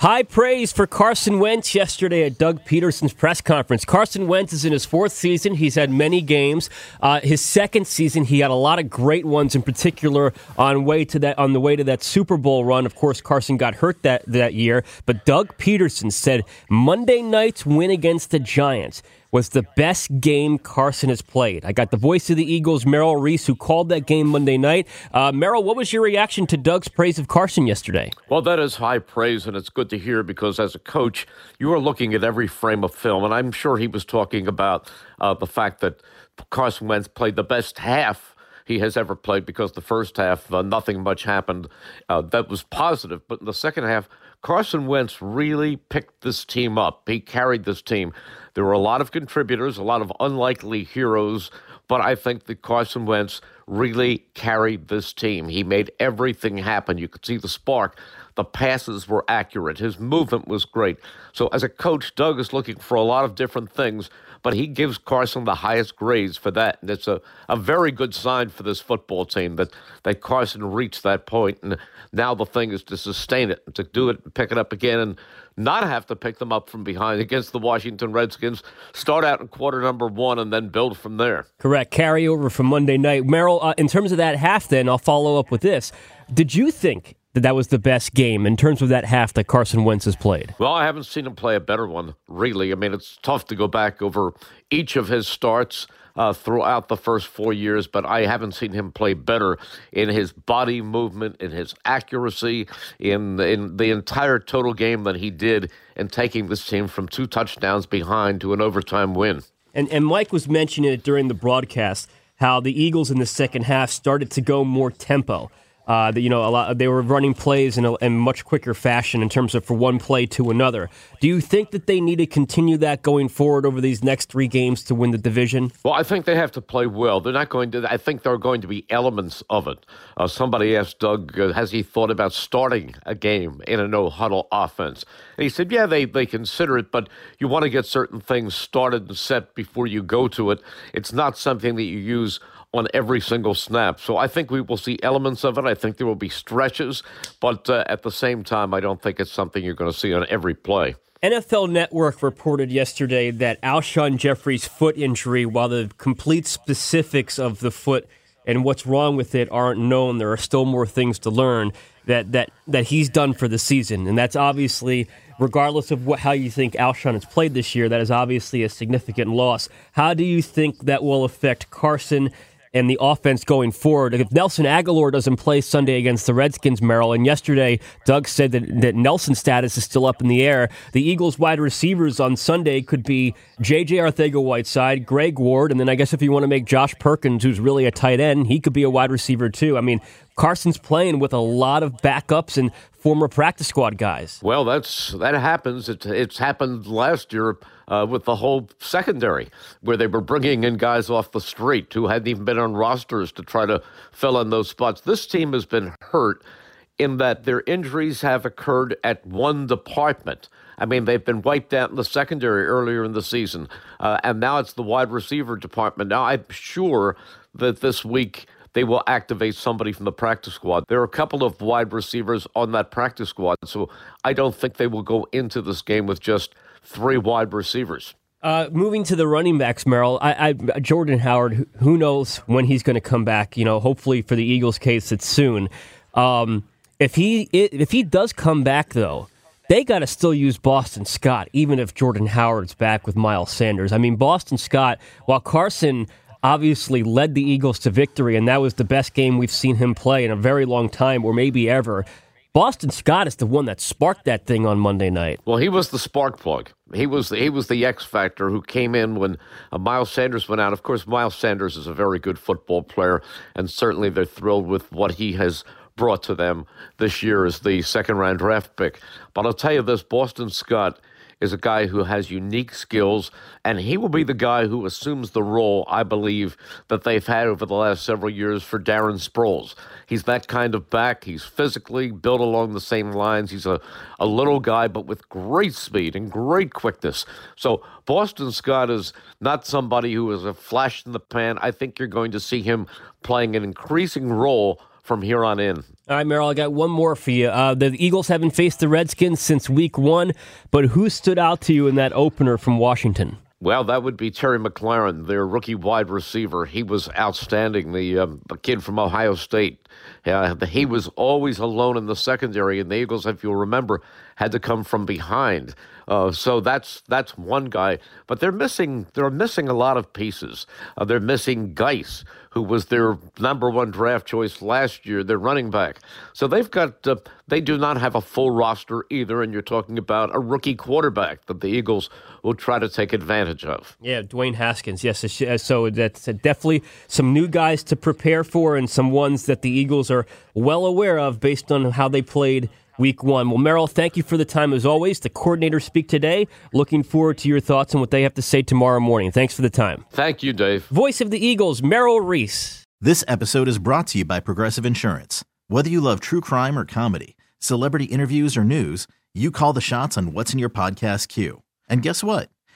High praise for Carson Wentz yesterday at Doug Pederson's press conference. Carson Wentz is in his fourth season. He's had many games. Uh, his second season, he had a lot of great ones, in particular on way to that on the way to that Super Bowl run. Of course, Carson got hurt that that year, but Doug Pederson said Monday night's win against the Giants was the best game Carson has played. I got the voice of the Eagles, Merrill Reese, who called that game Monday night. Uh, Merrill, what was your reaction to Doug's praise of Carson yesterday? Well, that is high praise, and it's good to hear because as a coach, you are looking at every frame of film, and I'm sure he was talking about uh, the fact that Carson Wentz played the best half he has ever played because the first half, uh, nothing much happened. Uh, that was positive. But in the second half, Carson Wentz really picked this team up. He carried this team. There were a lot of contributors, a lot of unlikely heroes, but I think that Carson Wentz really carried this team. He made everything happen. You could see the spark. The passes were accurate. His movement was great. So, as a coach, Doug is looking for a lot of different things, but he gives Carson the highest grades for that. And it's a, a very good sign for this football team that, that Carson reached that point. And now the thing is to sustain it, to do it, pick it up again, and not have to pick them up from behind against the Washington Redskins. Start out in quarter number one and then build from there. Correct. Carry over from Monday night. Merrill, uh, in terms of that half, then I'll follow up with this. Did you think that that was the best game in terms of that half that Carson Wentz has played? Well, I haven't seen him play a better one, really. I mean, it's tough to go back over each of his starts uh, throughout the first four years, but I haven't seen him play better in his body movement, in his accuracy, in in the entire total game than he did in taking this team from two touchdowns behind to an overtime win. And and Mike was mentioning it during the broadcast how the Eagles in the second half started to go more tempo. Uh, you know, a lot they were running plays in a in much quicker fashion in terms of from one play to another. Do you think that they need to continue that going forward over these next three games to win the division? Well, I think they have to play well. They're not going to. I think there are going to be elements of it. Uh, somebody asked Doug, uh, has he thought about starting a game in a no huddle offense? And he said, yeah, they they consider it, but you want to get certain things started and set before you go to it. It's not something that you use on every single snap. So I think we will see elements of it. I think there will be stretches, but uh, at the same time, I don't think it's something you're going to see on every play. NFL Network reported yesterday that Alshon Jeffery's foot injury, while the complete specifics of the foot and what's wrong with it aren't known, there are still more things to learn. That that that he's done for the season, and that's obviously, regardless of what how you think Alshon has played this year, that is obviously a significant loss. How do you think that will affect Carson and the offense going forward. If Nelson Agholor doesn't play Sunday against the Redskins, Merrill, and yesterday Doug said that, that Nelson's status is still up in the air, the Eagles wide receivers on Sunday could be J.J. Arcega-Whiteside, Greg Ward, and then I guess if you want to make Josh Perkins, who's really a tight end, he could be a wide receiver too. I mean, Carson's playing with a lot of backups and former practice squad guys. Well, that's that happens. It, it's happened last year uh, with the whole secondary, where they were bringing in guys off the street who hadn't even been on rosters to try to fill in those spots. This team has been hurt in that their injuries have occurred at one department. I mean, they've been wiped out in the secondary earlier in the season, uh, and now it's the wide receiver department. Now, I'm sure that this week they will activate somebody from the practice squad. There are a couple of wide receivers on that practice squad, so I don't think they will go into this game with just three wide receivers. Uh, moving to the running backs, Merrill, I, I, Jordan Howard, who knows when he's going to come back? You know, hopefully for the Eagles' case, it's soon. Um, if he if he does come back, though, they got to still use Boston Scott, even if Jordan Howard's back with Miles Sanders. I mean, Boston Scott, while Carson obviously led the Eagles to victory, and that was the best game we've seen him play in a very long time, or maybe ever. Boston Scott is the one that sparked that thing on Monday night. Well, he was the spark plug. He was the, he was the X factor who came in when uh, Miles Sanders went out. Of course, Miles Sanders is a very good football player, and certainly they're thrilled with what he has brought to them this year as the second round draft pick. But I'll tell you this: Boston Scott is a guy who has unique skills, and he will be the guy who assumes the role, I believe, that they've had over the last several years for Darren Sproles. He's that kind of back. He's physically built along the same lines. He's a, a little guy, but with great speed and great quickness. So Boston Scott is not somebody who is a flash in the pan. I think you're going to see him playing an increasing role from here on in. All right, Merrill, I got one more for you. Uh, the Eagles haven't faced the Redskins since week one, but who stood out to you in that opener from Washington? Well, that would be Terry McLaurin, their rookie wide receiver. He was outstanding. The, um, the kid from Ohio State. Uh, he was always alone in the secondary, and the Eagles, if you'll remember, had to come from behind. Uh, so that's that's one guy, but they're missing they're missing a lot of pieces. Uh, they're missing Guice, who was their number one draft choice last year, their running back. So they've got uh, they do not have a full roster either, and you're talking about a rookie quarterback that the Eagles will try to take advantage of. Yeah, Dwayne Haskins. Yes, uh, so that's uh, definitely some new guys to prepare for, and some ones that the Eagles are well aware of based on how they played week one. Well, Merrill, thank you for the time as always. The coordinators speak today. Looking forward to your thoughts on what they have to say tomorrow morning. Thanks for the time. Thank you, Dave. Voice of the Eagles, Merrill Reese. This episode is brought to you by Progressive Insurance. Whether you love true crime or comedy, celebrity interviews or news, you call the shots on what's in your podcast queue. And guess what?